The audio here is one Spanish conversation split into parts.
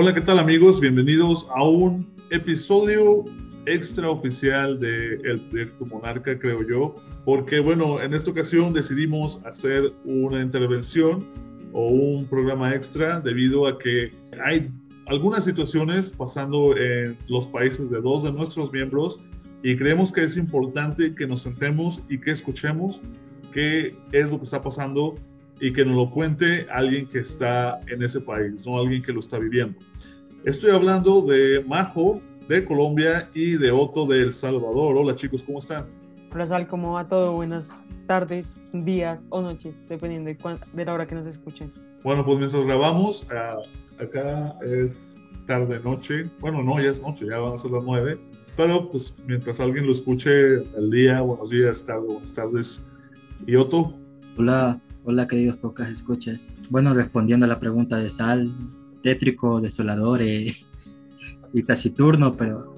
Hola, ¿qué tal amigos? Bienvenidos a un episodio extraoficial del proyecto Monarca, creo yo, porque bueno, en esta ocasión decidimos hacer una intervención o un programa extra debido a que hay algunas situaciones pasando en los países de dos de nuestros miembros y creemos que es importante que nos sentemos y que escuchemos qué es lo que está pasando y que nos lo cuente alguien que está en ese país, no alguien que lo está viviendo. Estoy hablando de Majo de Colombia y de Otto de El Salvador. Hola chicos, ¿cómo están? Hola Sal, ¿cómo va todo? Buenas tardes, días o noches, dependiendo de, de la hora que nos escuchen. Bueno, pues mientras grabamos, uh, acá es tarde, noche. Bueno, no, ya es noche, ya van a ser las nueve. Pero pues mientras alguien lo escuche el día, buenos días, tarde, buenas tardes. ¿Y Otto? Hola, hola queridos pocas escuchas. Bueno, respondiendo a la pregunta de Sal, tétrico, desolador eh, y taciturno, pero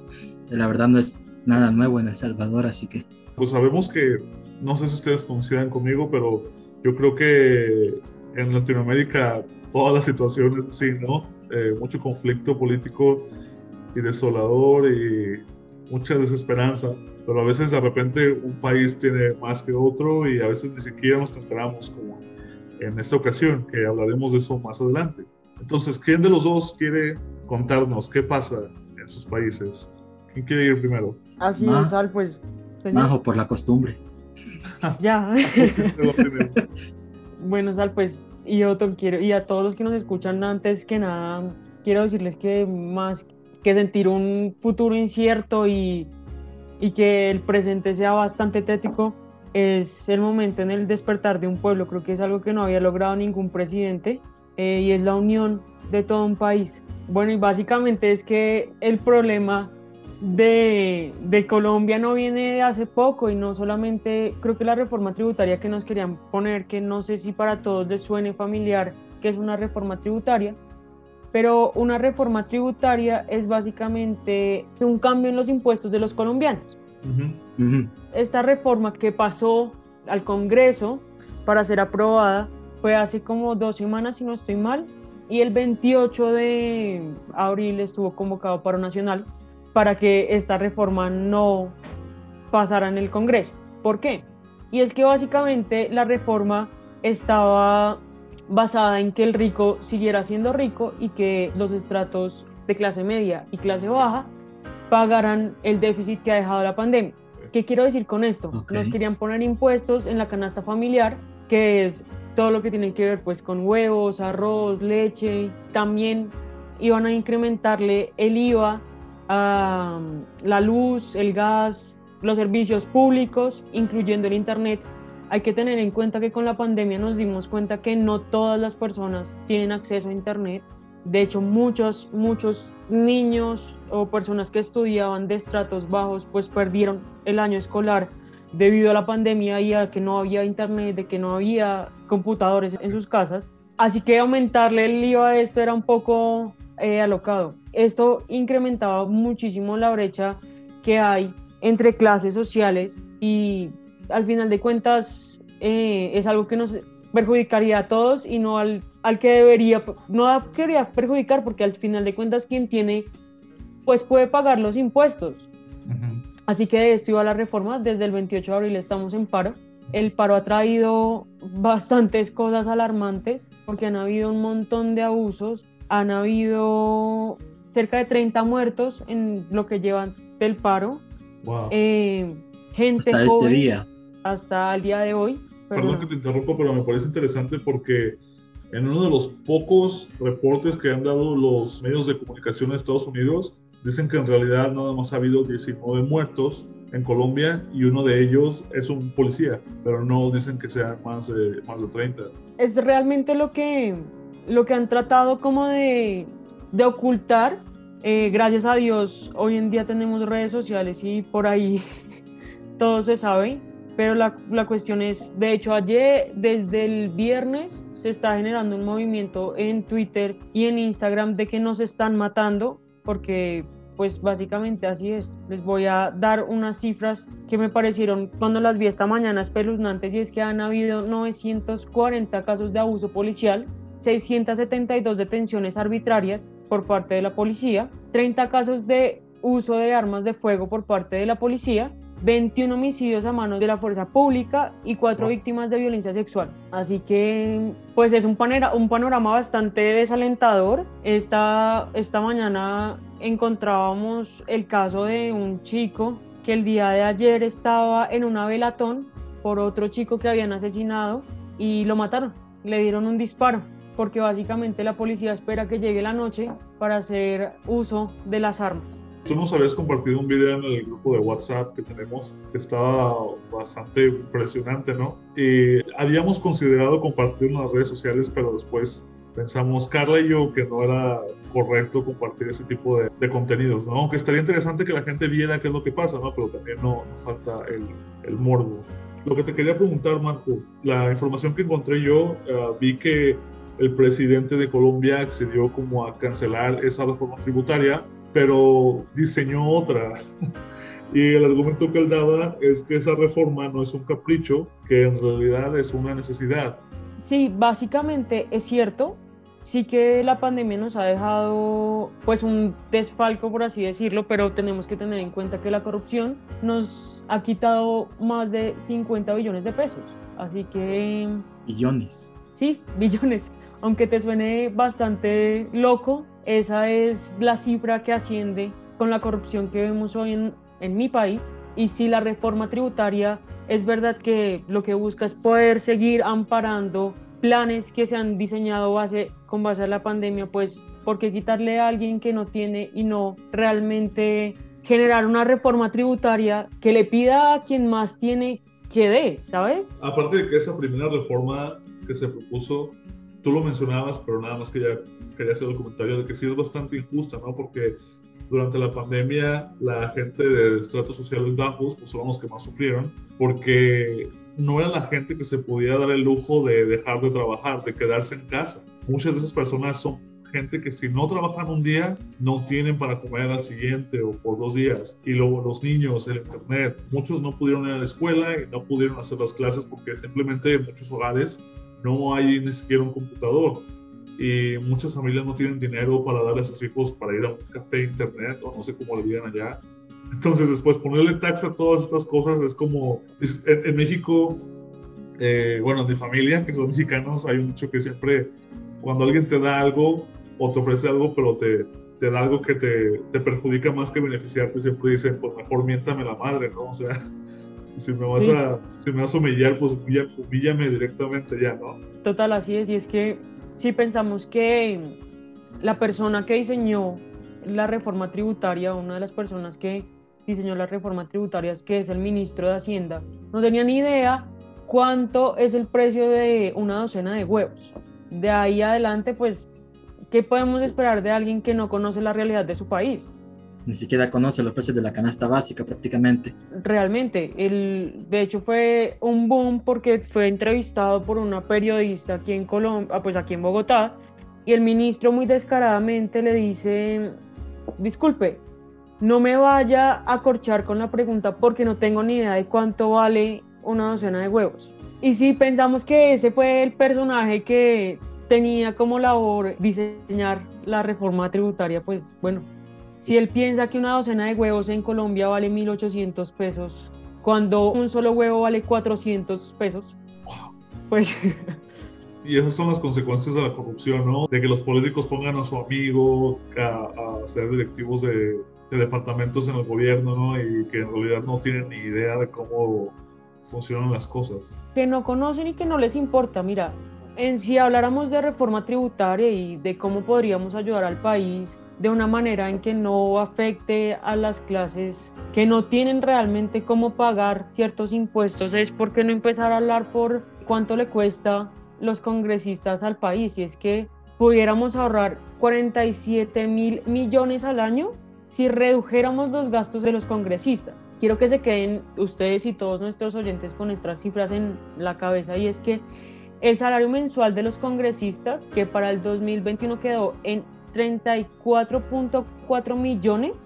la verdad no es nada nuevo en El Salvador, así que... Pues sabemos que, no sé si ustedes coincidan conmigo, pero yo creo que en Latinoamérica todas las situaciones así, ¿no? Eh, mucho conflicto político y desolador y mucha desesperanza, pero a veces de repente un país tiene más que otro y a veces ni siquiera nos enteramos como en esta ocasión, que hablaremos de eso más adelante. Entonces, ¿quién de los dos quiere contarnos qué pasa en sus países? ¿Quién quiere ir primero? Así es, Al, pues... Majo, por la costumbre. ya. bueno, Sal, pues, y otro quiero, y a todos los que nos escuchan antes que nada, quiero decirles que más que sentir un futuro incierto y, y que el presente sea bastante tétrico, es el momento en el despertar de un pueblo. Creo que es algo que no había logrado ningún presidente eh, y es la unión de todo un país. Bueno, y básicamente es que el problema de, de, Colombia no viene de hace poco y no solamente, creo que la reforma tributaria que nos querían poner, que no sé si para todos les suene familiar, que es una reforma tributaria, pero una reforma tributaria es básicamente un cambio en los impuestos de los colombianos. Esta reforma que pasó al Congreso para ser aprobada fue hace como dos semanas, si no estoy mal, y el 28 de abril estuvo convocado paro nacional para que esta reforma no pasara en el Congreso. ¿Por qué? Y es que básicamente la reforma estaba basada en que el rico siguiera siendo rico y que los estratos de clase media y clase baja pagaran el déficit que ha dejado la pandemia. ¿Qué quiero decir con esto? Nos querían poner impuestos en la canasta familiar, que es todo lo que tiene que ver pues con huevos, arroz, leche. También iban a incrementarle el IVA a la luz, el gas, los servicios públicos, incluyendo el Internet. Hay que tener en cuenta que con la pandemia nos dimos cuenta que no todas las personas tienen acceso a Internet. De hecho, muchos, muchos niños o personas que estudiaban de estratos bajos pues perdieron el año escolar debido a la pandemia y a que no había internet, de que no había computadores en sus casas. Así que aumentarle el IVA a esto era un poco eh, alocado. Esto incrementaba muchísimo la brecha que hay entre clases sociales y al final de cuentas eh, es algo que nos perjudicaría a todos y no al, al que debería, no quería perjudicar porque al final de cuentas quien tiene pues puede pagar los impuestos. Así que de esto iba la reforma, desde el 28 de abril estamos en paro. El paro ha traído bastantes cosas alarmantes porque han habido un montón de abusos, han habido cerca de 30 muertos en lo que llevan del paro. Wow. Eh, gente hasta joven, este día. Hasta el día de hoy. Perdón que te interrumpa, pero me parece interesante porque en uno de los pocos reportes que han dado los medios de comunicación de Estados Unidos, Dicen que en realidad nada más ha habido 19 muertos en Colombia y uno de ellos es un policía, pero no dicen que sean más de, más de 30. Es realmente lo que, lo que han tratado como de, de ocultar. Eh, gracias a Dios, hoy en día tenemos redes sociales y por ahí todo se sabe, pero la, la, cuestión es, de hecho, ayer, desde el viernes, se está generando un movimiento en Twitter y en Instagram de que nos están matando porque pues básicamente así es. Les voy a dar unas cifras que me parecieron cuando las vi esta mañana espeluznantes y es que han habido 940 casos de abuso policial, 672 detenciones arbitrarias, por parte de la policía, 30 casos de uso de armas de fuego por parte de la policía 21 homicidios a manos de la fuerza pública y 4 víctimas de violencia sexual. Así que, pues es un, panera, un panorama bastante desalentador. Esta, esta mañana encontrábamos el caso de un chico que el día de ayer estaba en una velatón por otro chico que habían asesinado y lo mataron. Le dieron un disparo porque básicamente la policía espera que llegue la noche para hacer uso de las armas. Tú nos habías compartido un video en el grupo de WhatsApp que tenemos que estaba bastante impresionante, ¿no? Y habíamos considerado compartirlo en las redes sociales, pero después pensamos, Carla y yo, que no era correcto compartir ese tipo de, de, contenidos, ¿no? Aunque estaría interesante que la gente viera qué es lo que pasa, ¿no? Pero también no, falta el, el, morbo. Lo que te quería preguntar, Marco, la información que encontré yo, uh, vi que el presidente de Colombia accedió como a cancelar esa reforma tributaria pero diseñó otra. Y el argumento que él daba es que esa reforma no es un capricho, que en realidad es una necesidad. Sí, básicamente es cierto. Sí que la pandemia nos ha dejado pues un desfalco, por así decirlo, pero tenemos que tener en cuenta que la corrupción nos ha quitado más de 50 billones de pesos. Así que... Billones. Sí, billones. Aunque te suene bastante loco, esa es la cifra que asciende con la corrupción que vemos hoy en, en mi país. Y si la reforma tributaria es verdad que lo que busca es poder seguir amparando planes que se han diseñado base, con base a la pandemia, pues ¿por qué quitarle a alguien que no tiene y no realmente generar una reforma tributaria que le pida a quien más tiene que dé, ¿sabes? Aparte de que esa primera reforma que se propuso tú lo mencionabas, pero nada más quería, quería hacer el comentario de que sí es bastante injusta, ¿no? Porque durante la pandemia la gente de estratos sociales bajos pues son los que más sufrieron porque no era la gente que se podía dar el lujo de dejar de trabajar, de quedarse en casa. Muchas de esas personas son gente que si no trabajan un día no tienen para comer al siguiente o por dos días. Y luego los niños, el internet, muchos no pudieron ir a la escuela y no pudieron hacer las clases porque simplemente en muchos hogares no hay ni siquiera un computador y muchas familias no tienen dinero para darle a sus hijos para ir a un café internet o no sé cómo le digan allá. Entonces después ponerle taxa a todas estas cosas es como, en, México, eh, bueno, de familia, que son mexicanos, hay dicho que siempre, cuando alguien te da algo o te ofrece algo, pero te, te da algo que te, te perjudica más que beneficiarte, siempre dicen, pues mejor miéntame la madre, ¿no? O sea, si me vas, a, si me vas a humillar, pues humíllame directamente ya, ¿no? Total, así es. Y es que si pensamos que la persona que diseñó la reforma tributaria, una de las personas que diseñó la reforma tributaria, que es el ministro de Hacienda, no tenía ni idea cuánto es el precio de una docena de huevos. De ahí adelante, pues, ¿qué podemos esperar de alguien que no conoce la realidad de su país? Ni siquiera conoce los precios de la canasta básica prácticamente. Realmente, el, de hecho fue un boom porque fue entrevistado por una periodista aquí en Colombia, ah, pues aquí en Bogotá, y el ministro muy descaradamente le dice, disculpe, no me vaya a corchar con la pregunta porque no tengo ni idea de cuánto vale una docena de huevos. Y si pensamos que ese fue el personaje que tenía como labor diseñar la reforma tributaria, pues bueno, si él piensa que una docena de huevos en Colombia vale 1.800 pesos, cuando un solo huevo vale 400 pesos, pues... Y esas son las consecuencias de la corrupción, ¿no? De que los políticos pongan a su amigo a, ser directivos de, de, departamentos en el gobierno, ¿no? Y que en realidad no tienen ni idea de cómo funcionan las cosas. Que no conocen y que no les importa. Mira, en, si habláramos de reforma tributaria y de cómo podríamos ayudar al país de una manera en que no afecte a las clases que no tienen realmente cómo pagar ciertos impuestos, es porque no empezar a hablar por cuánto le cuesta los congresistas al país. Y es que pudiéramos ahorrar 47 mil millones al año si redujéramos los gastos de los congresistas. Quiero que se queden ustedes y todos nuestros oyentes con estas cifras en la cabeza y es que el salario mensual de los congresistas, que para el 2021 quedó en 34.4 millones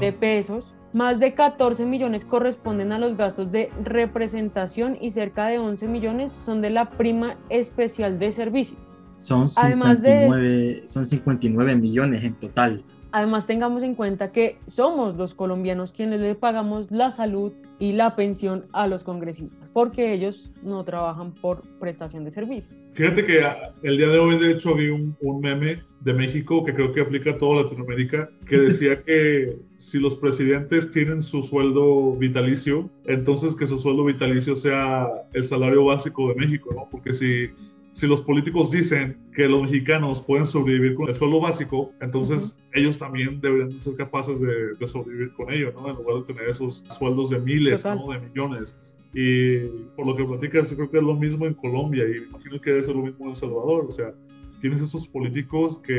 de pesos. Más de 14 millones corresponden a los gastos de representación y cerca de 11 millones son de la prima especial de servicio. Son Además de 59, son 59 millones en total. Además, tengamos en cuenta que somos los colombianos quienes le pagamos la salud y la pensión a los congresistas, porque ellos no trabajan por prestación de servicio. Fíjate que ah, el día de hoy, de hecho, vi un, un meme de México que creo que aplica a toda Latinoamérica, que decía que si los presidentes tienen su sueldo vitalicio, entonces que su sueldo vitalicio sea el salario básico de México, ¿no? Porque si si los políticos dicen que los mexicanos pueden sobrevivir con el sueldo básico, entonces ellos también deberían de ser capaces de, de, sobrevivir con ello, ¿no? En lugar de tener esos sueldos de miles, ¿no? De millones. Y por lo que platicas, creo que es lo mismo en Colombia y imagino que debe ser lo mismo en El Salvador. O sea, tienes estos políticos que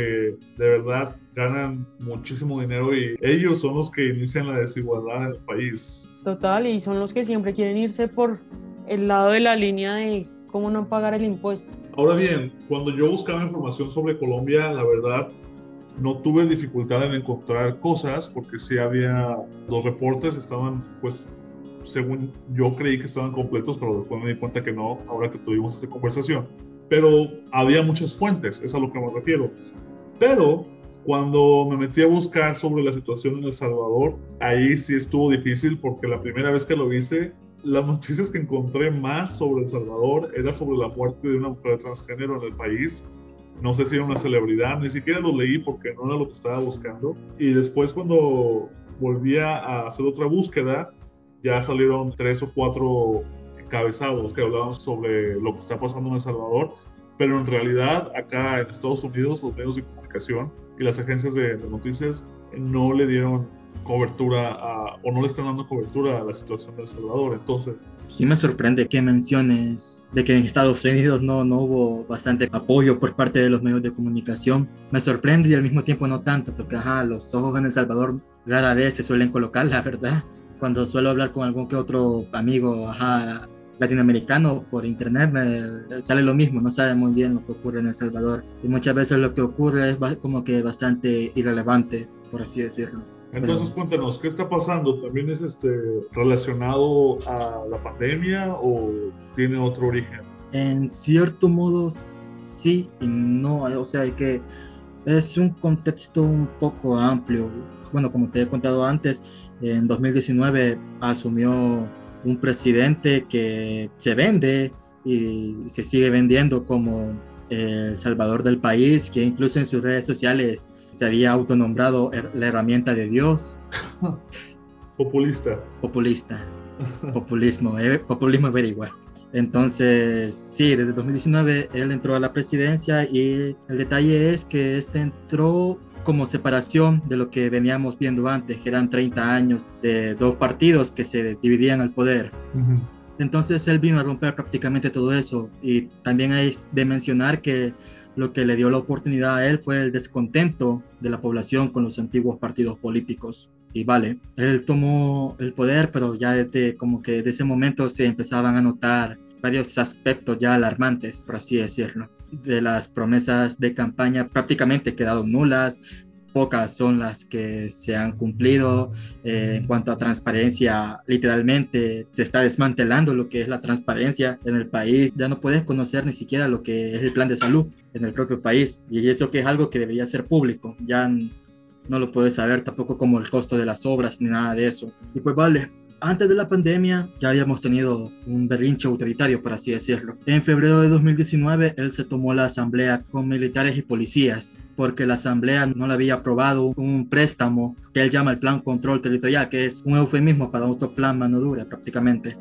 de verdad ganan muchísimo dinero y ellos son los que inician la desigualdad en el país. Total, y son los que siempre quieren irse por el lado de la línea de cómo no pagar el impuesto. Ahora bien, cuando yo buscaba información sobre Colombia, la verdad, no tuve dificultad en encontrar cosas porque sí había, los reportes estaban, pues, según yo creí que estaban completos, pero después me di cuenta que no, ahora que tuvimos esta conversación. Pero había muchas fuentes, es a lo que me refiero. Pero cuando me metí a buscar sobre la situación en El Salvador, ahí sí estuvo difícil porque la primera vez que lo hice las noticias que encontré más sobre El Salvador era sobre la muerte de una mujer transgénero en el país. No sé si era una celebridad, ni siquiera lo leí porque no era lo que estaba buscando. Y después cuando volví a hacer otra búsqueda, ya salieron tres o cuatro encabezados que hablaban sobre lo que está pasando en El Salvador. Pero en realidad acá en Estados Unidos los medios de comunicación y las agencias de, de noticias no le dieron cobertura a, o no le están dando cobertura a la situación de El Salvador. Entonces, sí me sorprende que menciones de que en Estados Unidos no, no hubo bastante apoyo por parte de los medios de comunicación. Me sorprende y al mismo tiempo no tanto, porque ajá, los ojos en El Salvador rara vez se suelen colocar, la verdad. Cuando suelo hablar con algún que otro amigo ajá, latinoamericano por internet me sale lo mismo, no sabe muy bien lo que ocurre en El Salvador. Y muchas veces lo que ocurre es como que bastante irrelevante, por así decirlo. Entonces cuéntanos, ¿qué está pasando? ¿También es este, relacionado a la pandemia o tiene otro origen? En cierto modo sí y no, o sea que es un contexto un poco amplio. Bueno, como te he contado antes, en 2019 asumió un presidente que se vende y se sigue vendiendo como el salvador del país, que incluso en sus redes sociales se había autonombrado la herramienta de Dios. Populista. Populista. Populismo, eh, populismo averiguar. Entonces, sí, desde 2019 él entró a la presidencia y el detalle es que este entró como separación de lo que veníamos viendo antes, que eran 30 años de dos partidos que se dividían el poder. Entonces él vino a romper prácticamente todo eso y también hay de mencionar que lo que le dio la oportunidad a él fue el descontento de la población con los antiguos partidos políticos. Y vale, él tomó el poder, pero ya desde como que de ese momento se empezaban a notar varios aspectos ya alarmantes, por así decirlo. De las promesas de campaña prácticamente quedaron nulas, pocas son las que se han cumplido. Eh, en cuanto a transparencia, literalmente se está desmantelando lo que es la transparencia en el país. Ya no puedes conocer ni siquiera lo que es el plan de salud en el propio país. Y eso que es algo que debería ser público. Ya no lo puedes saber tampoco como el costo de las obras ni nada de eso. Y pues vale, antes de la pandemia ya habíamos tenido un berrinche autoritario, por así decirlo. En febrero de 2019, él se tomó la asamblea con militares y policías, porque la asamblea no le había aprobado un préstamo que él llama el Plan Control Territorial, que es un eufemismo para otro plan mano dura prácticamente.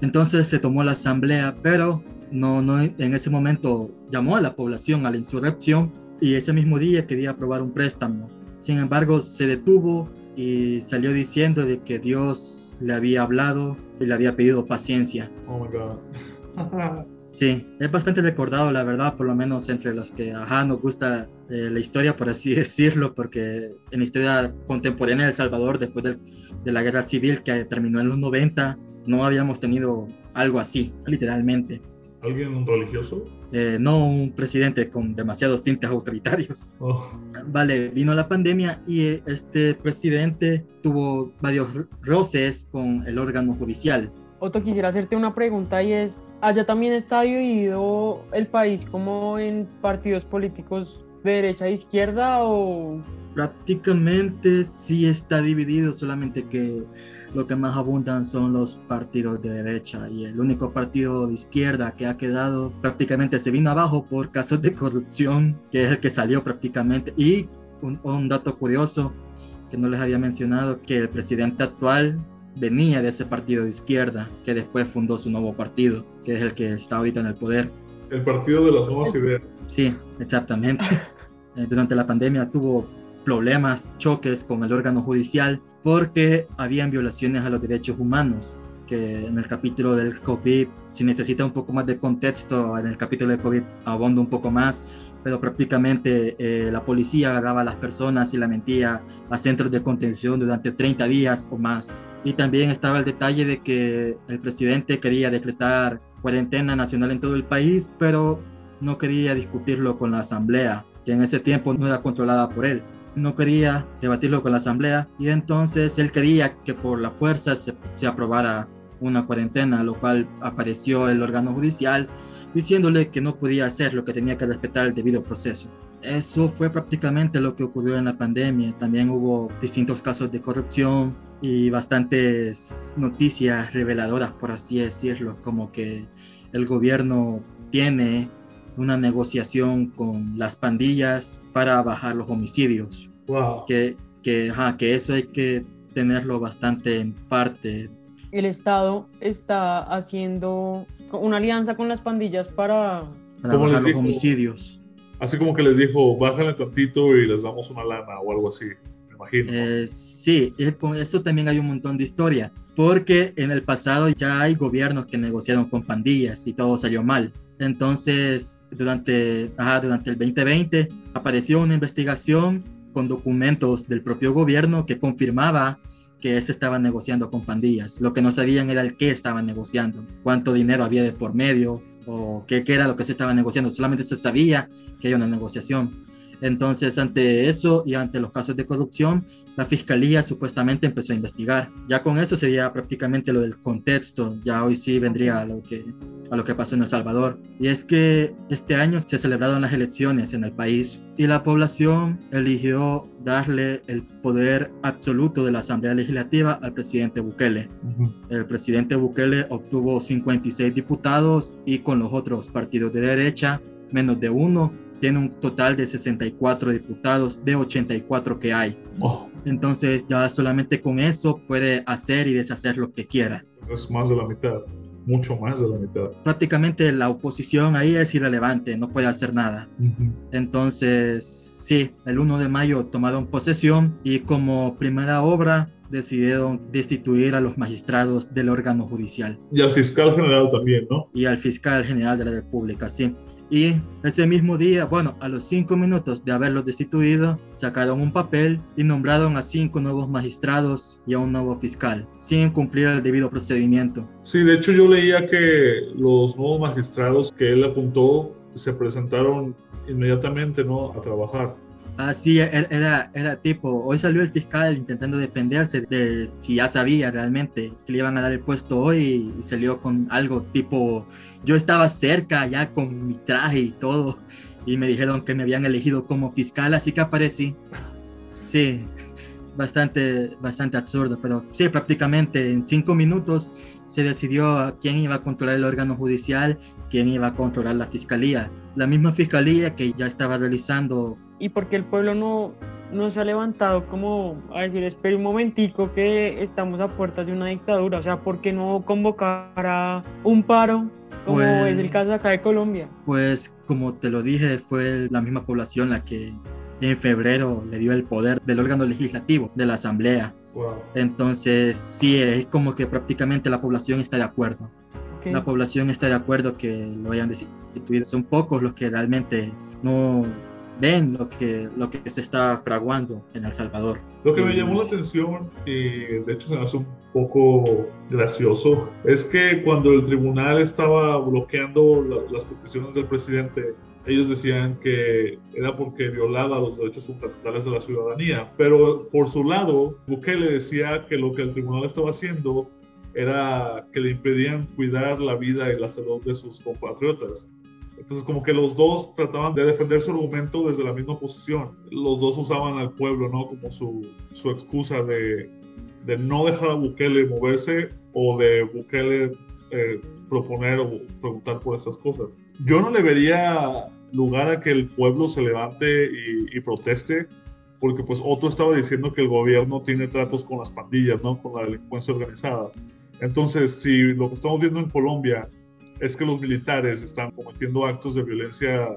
Entonces se tomó la asamblea, pero no, no en ese momento llamó a la población a la insurrección y ese mismo día quería aprobar un préstamo. Sin embargo, se detuvo y salió diciendo de que Dios le había hablado y le había pedido paciencia. Oh my God. sí, es bastante recordado, la verdad, por lo menos entre los que, ajá, nos gusta eh, la historia, por así decirlo, porque en la historia contemporánea de El Salvador, después de, de la guerra civil que terminó en los 90, no habíamos tenido algo así, literalmente. ¿Alguien religioso? Eh, no un presidente con demasiados tintes autoritarios. Oh. Vale, vino la pandemia y este presidente tuvo varios roces con el órgano judicial. Otto, quisiera hacerte una pregunta y es, allá también está dividido el país como en partidos políticos de derecha e izquierda o prácticamente sí está dividido, solamente que lo que más abundan son los partidos de derecha y el único partido de izquierda que ha quedado prácticamente se vino abajo por casos de corrupción, que es el que salió prácticamente. Y un, un dato curioso que no les había mencionado, que el presidente actual venía de ese partido de izquierda, que después fundó su nuevo partido, que es el que está ahorita en el poder. El partido de las nuevas ideas. Sí, exactamente. Eh, durante la pandemia tuvo problemas, choques con el órgano judicial, porque habían violaciones a los derechos humanos, que en el capítulo del COVID, si necesita un poco más de contexto, en el capítulo del COVID abondo un poco más, pero prácticamente eh, la policía agarraba a las personas y la mentía a centros de contención durante 30 días o más. Y también estaba el detalle de que el presidente quería decretar cuarentena nacional en todo el país, pero no quería discutirlo con la asamblea, que en ese tiempo no era controlada por él no quería debatirlo con la Asamblea y entonces él quería que por la fuerza se, se aprobara una cuarentena, lo cual apareció el órgano judicial diciéndole que no podía hacer lo que tenía que respetar el debido proceso. Eso fue prácticamente lo que ocurrió en la pandemia. También hubo distintos casos de corrupción y bastantes noticias reveladoras, por así decirlo, como que el gobierno tiene una negociación con las pandillas para bajar los homicidios. Wow. Que, que, ajá, que eso hay que tenerlo bastante en parte. el Estado está haciendo una alianza con las pandillas para... Para ¿Cómo bajar los dijo? homicidios. Así como que les dijo, bájale tantito y les damos una lana o algo así, me imagino. Eh, sí, con eso también hay un montón de historia, porque en el pasado ya hay gobiernos que negociaron con pandillas y todo salió mal. Entonces, durante, ajá, durante el 2020 apareció una investigación con documentos del propio gobierno que confirmaba que se estaba negociando con pandillas. Lo que no sabían era el qué estaban negociando, cuánto dinero había de por medio o qué, qué era lo que se estaba negociando. Solamente se sabía que hay una negociación. Entonces, ante eso y ante los casos de corrupción, la fiscalía supuestamente empezó a investigar. Ya con eso sería prácticamente lo del contexto. Ya hoy sí vendría a lo que, a lo que pasó en El Salvador. Y es que este año se celebraron las elecciones en el país y la población eligió darle el poder absoluto de la Asamblea Legislativa al presidente Bukele. Ujú. El presidente Bukele obtuvo 56 diputados y con los otros partidos de derecha, menos de uno, tiene un total de 64 diputados de 84 que hay. Oh, Entonces ya solamente con eso puede hacer y deshacer lo que quiera. es más de la mitad, mucho más de la mitad. Prácticamente la oposición ahí es irrelevante, no puede hacer nada. Ujú. Entonces, sí, el 1 de mayo tomaron posesión y como primera obra decidieron destituir a los magistrados del órgano judicial Y al fiscal general también, ¿no? y al fiscal general de la República, sí. Y ese mismo día, bueno, a los cinco minutos de haberlos destituido, sacaron un papel y nombraron a cinco nuevos magistrados y a un nuevo fiscal, sin cumplir el debido procedimiento. Sí, de hecho yo leía que los nuevos magistrados que él apuntó se presentaron inmediatamente, ¿no? A trabajar. Así él era, era tipo, hoy salió el fiscal intentando defenderse de si ya sabía realmente que le iban a dar el puesto hoy y salió con algo tipo, yo estaba cerca ya con mi traje y todo y me dijeron que me habían elegido como fiscal, así que aparecí. Sí, bastante, bastante absurdo, pero sí, prácticamente en cinco minutos se decidió a quién iba a controlar el órgano judicial, quién iba a controlar la fiscalía. La misma fiscalía que ya estaba realizando Y porque el pueblo no, no se ha levantado como a decir, espere un momentico que estamos a puertas de una dictadura. O sea, ¿por qué no convocar a un paro como Pues- es el caso acá de Colombia? Pues como te lo dije, fue la misma población la que en febrero le dio el poder del órgano legislativo, de la asamblea. Wow. Entonces sí, es como que prácticamente la población está de acuerdo. Ok. La población está de acuerdo que lo hayan destituido. Son pocos los que realmente no ven lo que, lo que se está fraguando en El Salvador. Lo que me llamó la atención, y de hecho se me hace un poco gracioso, es que cuando el tribunal estaba bloqueando la- las peticiones del presidente, ellos decían que era porque violaba los derechos fundamentales de la ciudadanía. Pero por su lado, Bukele decía que lo que el tribunal estaba haciendo era que le impedían cuidar la vida y la salud de sus compatriotas. Entonces como que los dos trataban de defender su argumento desde la misma posición. Los dos usaban al pueblo, ¿no? Como su, su excusa de, de no dejar a Bukele moverse o de Bukele eh, proponer o preguntar por estas cosas. Yo no le vería lugar a que el pueblo se levante y, y, proteste, porque pues Otto estaba diciendo que el gobierno tiene tratos con las pandillas, ¿no? Con la delincuencia organizada. Entonces, si lo que estamos viendo en Colombia es que los militares están cometiendo actos de violencia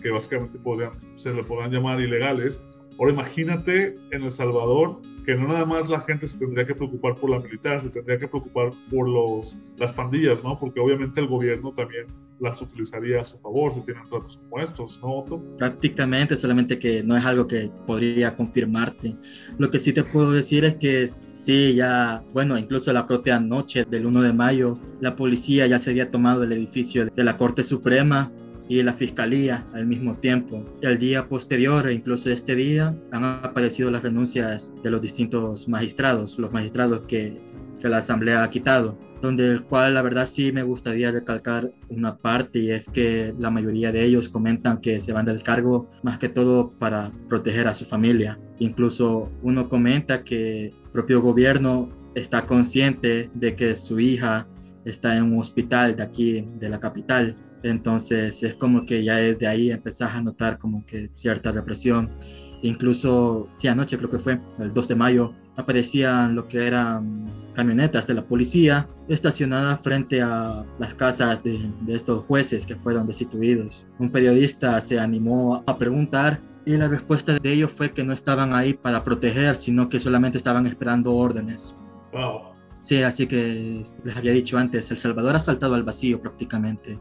que básicamente podrían, se le podrán llamar ilegales, ahora imagínate en El Salvador que no nada más la gente se tendría que preocupar por la militar, se tendría que preocupar por los, las pandillas, ¿no? Porque obviamente el gobierno también las utilizaría a su favor si tienen tratos como estos, ¿no, Otto? Prácticamente, solamente que no es algo que podría confirmarte. Lo que sí te puedo decir es que sí, ya, bueno, incluso la propia noche del 1 de mayo, la policía ya se había tomado el edificio de la Corte Suprema y la fiscalía al mismo tiempo. El día posterior, e incluso este día, han aparecido las renuncias de los distintos magistrados, los magistrados que, que la Asamblea ha quitado, donde el cual la verdad sí me gustaría recalcar una parte y es que la mayoría de ellos comentan que se van del cargo más que todo para proteger a su familia. Incluso uno comenta que el propio gobierno está consciente de que su hija está en un hospital de aquí, de la capital, entonces es como que ya desde ahí empezás a notar como que cierta represión. Incluso, sí, anoche creo que fue, el 2 de mayo, aparecían lo que eran camionetas de la policía estacionadas frente a las casas de, de estos jueces que fueron destituidos. Un periodista se animó a preguntar y la respuesta de ellos fue que no estaban ahí para proteger, sino que solamente estaban esperando órdenes. Wow. Sí, así que les había dicho antes, El Salvador ha saltado al vacío prácticamente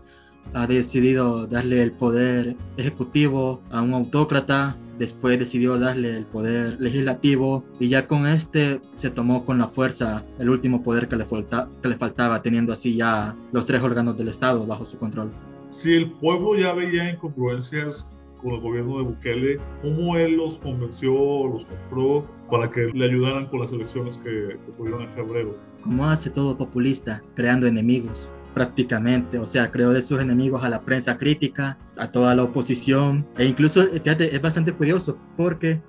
ha decidido darle el poder ejecutivo a un autócrata, después decidió darle el poder legislativo y ya con este se tomó con la fuerza el último poder que le, falta, que le faltaba, teniendo así ya los tres órganos del Estado bajo su control. Si el pueblo ya veía incongruencias con el gobierno de Bukele, ¿cómo él los convenció, los compró para que le ayudaran con las elecciones que, que tuvieron en febrero? Como hace todo populista, creando enemigos prácticamente, o sea, creó de sus enemigos a la prensa crítica, a toda la oposición, e incluso, fíjate, es bastante curioso porque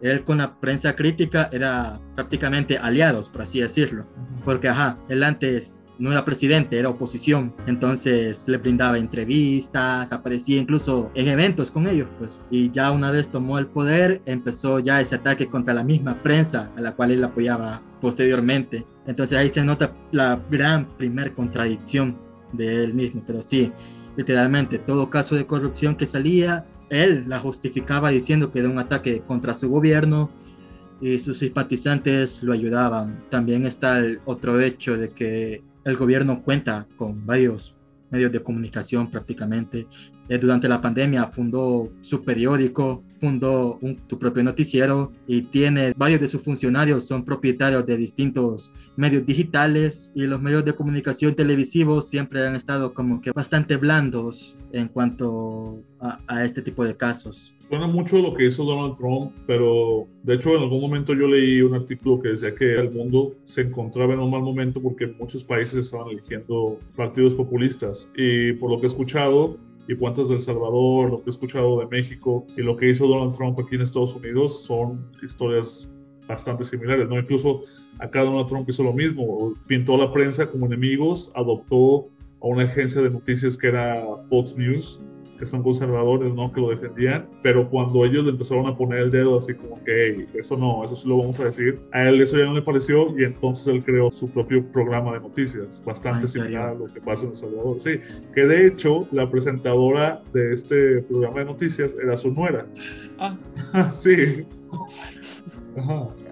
él con la prensa crítica era prácticamente aliados, por así decirlo, porque, ajá, él antes no era presidente, era oposición. Entonces le brindaba entrevistas, aparecía incluso en eventos con ellos, pues. Y ya una vez tomó el poder, empezó ya ese ataque contra la misma prensa a la cual él apoyaba posteriormente. Entonces ahí se nota la gran primer contradicción de él mismo, pero sí, literalmente todo caso de corrupción que salía, él la justificaba diciendo que era un ataque contra su gobierno y sus simpatizantes lo ayudaban. También está el otro hecho de que el gobierno cuenta con varios medios de comunicación prácticamente. Eh, durante la pandemia fundó su periódico, fundó su propio noticiero y tiene varios de sus funcionarios son propietarios de distintos medios digitales y los medios de comunicación televisivos siempre han estado como que bastante blandos en cuanto a este tipo de casos. Suena mucho lo que hizo Donald Trump, pero de hecho en algún momento yo leí un artículo que decía que el mundo se encontraba en un mal momento porque muchos países estaban eligiendo partidos populistas. Y por lo que he escuchado, y cuentas de El Salvador, lo que he escuchado de México y lo que hizo Donald Trump aquí en Estados Unidos son historias bastante similares, ¿no? Incluso acá Donald Trump hizo lo mismo, pintó a la prensa como enemigos, adoptó a una agencia de noticias que era Fox News que son conservadores, ¿no? Que lo defendían, pero cuando ellos le empezaron a poner el dedo así como que, eso no, eso sí lo vamos a decir, a él eso ya no le pareció y entonces él creó su propio programa de noticias, bastante similar a lo que pasa en El Salvador, sí, que de hecho la presentadora de este programa de noticias era su nuera. Ah. sí.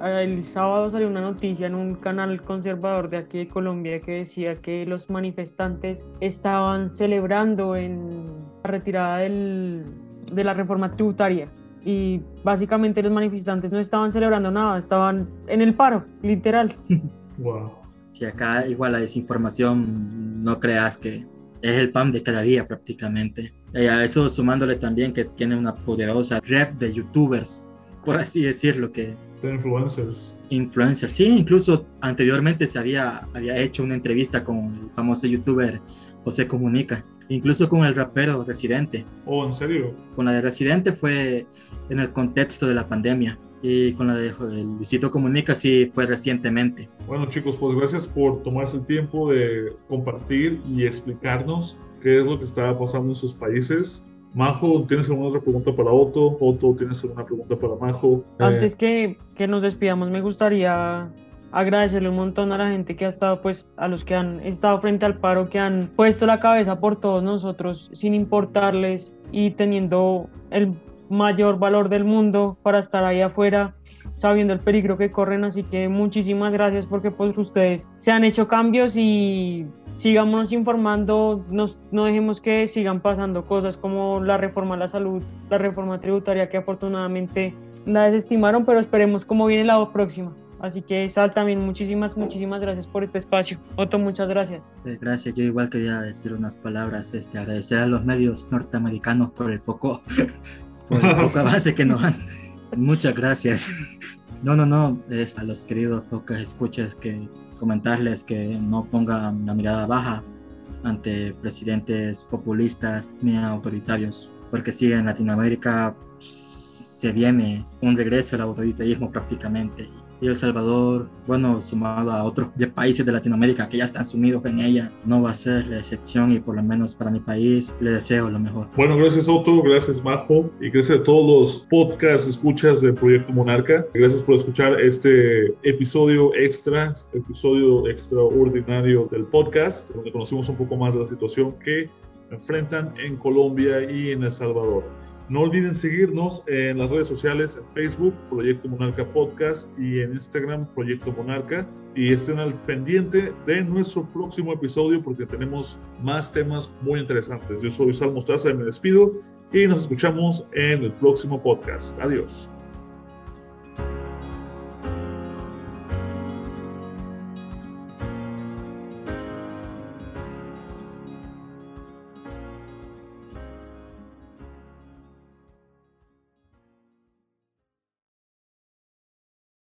El sábado salió una noticia en un canal conservador de aquí de Colombia que decía que los manifestantes estaban celebrando en la retirada del, de la reforma tributaria y básicamente los manifestantes no estaban celebrando nada, estaban en el paro, literal. Wow. Si acá igual la desinformación no creas que es el pan de cada día prácticamente. Y a eso sumándole también que tiene una poderosa red de youtubers por así decirlo, que... De influencers. Influencers, sí, incluso anteriormente se había, había hecho una entrevista con el famoso youtuber José Comunica, incluso con el rapero Residente. Oh, ¿en serio? Con la de Residente fue en el contexto de la pandemia y con la de Luisito Comunica sí fue recientemente. Bueno chicos, pues gracias por tomarse el tiempo de compartir y explicarnos qué es lo que está pasando en sus países. Majo, ¿tienes alguna otra pregunta para Otto? Otto, ¿tienes alguna pregunta para Majo? Antes que, que nos despidamos, me gustaría agradecerle un montón a la gente que ha estado, pues, a los que han estado frente al paro, que han puesto la cabeza por todos nosotros, sin importarles y teniendo el mayor valor del mundo para estar ahí afuera sabiendo el peligro que corren, así que muchísimas gracias porque pues ustedes se han hecho cambios y sigámonos informando, nos, no dejemos que sigan pasando cosas como la reforma a la salud, la reforma tributaria que afortunadamente la desestimaron, pero esperemos cómo viene la próxima. Así que Sal también muchísimas, muchísimas gracias por este espacio. Otto, muchas gracias. Eh, gracias, yo igual quería decir unas palabras, este, agradecer a los medios norteamericanos por el poco por el poco avance que nos han. Muchas gracias. No, no, no, es a los queridos pocas escuchas que comentarles que no pongan la mirada baja ante presidentes populistas ni autoritarios, porque si en Latinoamérica se viene un regreso al autoritarismo prácticamente El Salvador, bueno, sumado a otros de países de Latinoamérica que ya están sumidos en ella, no va a ser la excepción y por lo menos para mi país le deseo lo mejor. Bueno, gracias Otto, gracias Majo y gracias a todos los podcasts, escuchas del Proyecto Monarca. Gracias por escuchar este episodio extra, episodio extraordinario del podcast, donde conocimos un poco más de la situación que enfrentan en Colombia y en El Salvador. No olviden seguirnos en las redes sociales, en Facebook, Proyecto Monarca Podcast y en Instagram, Proyecto Monarca. Y estén al pendiente de nuestro próximo episodio porque tenemos más temas muy interesantes. Yo soy Sal Mostaza y me despido y nos escuchamos en el próximo podcast. Adiós.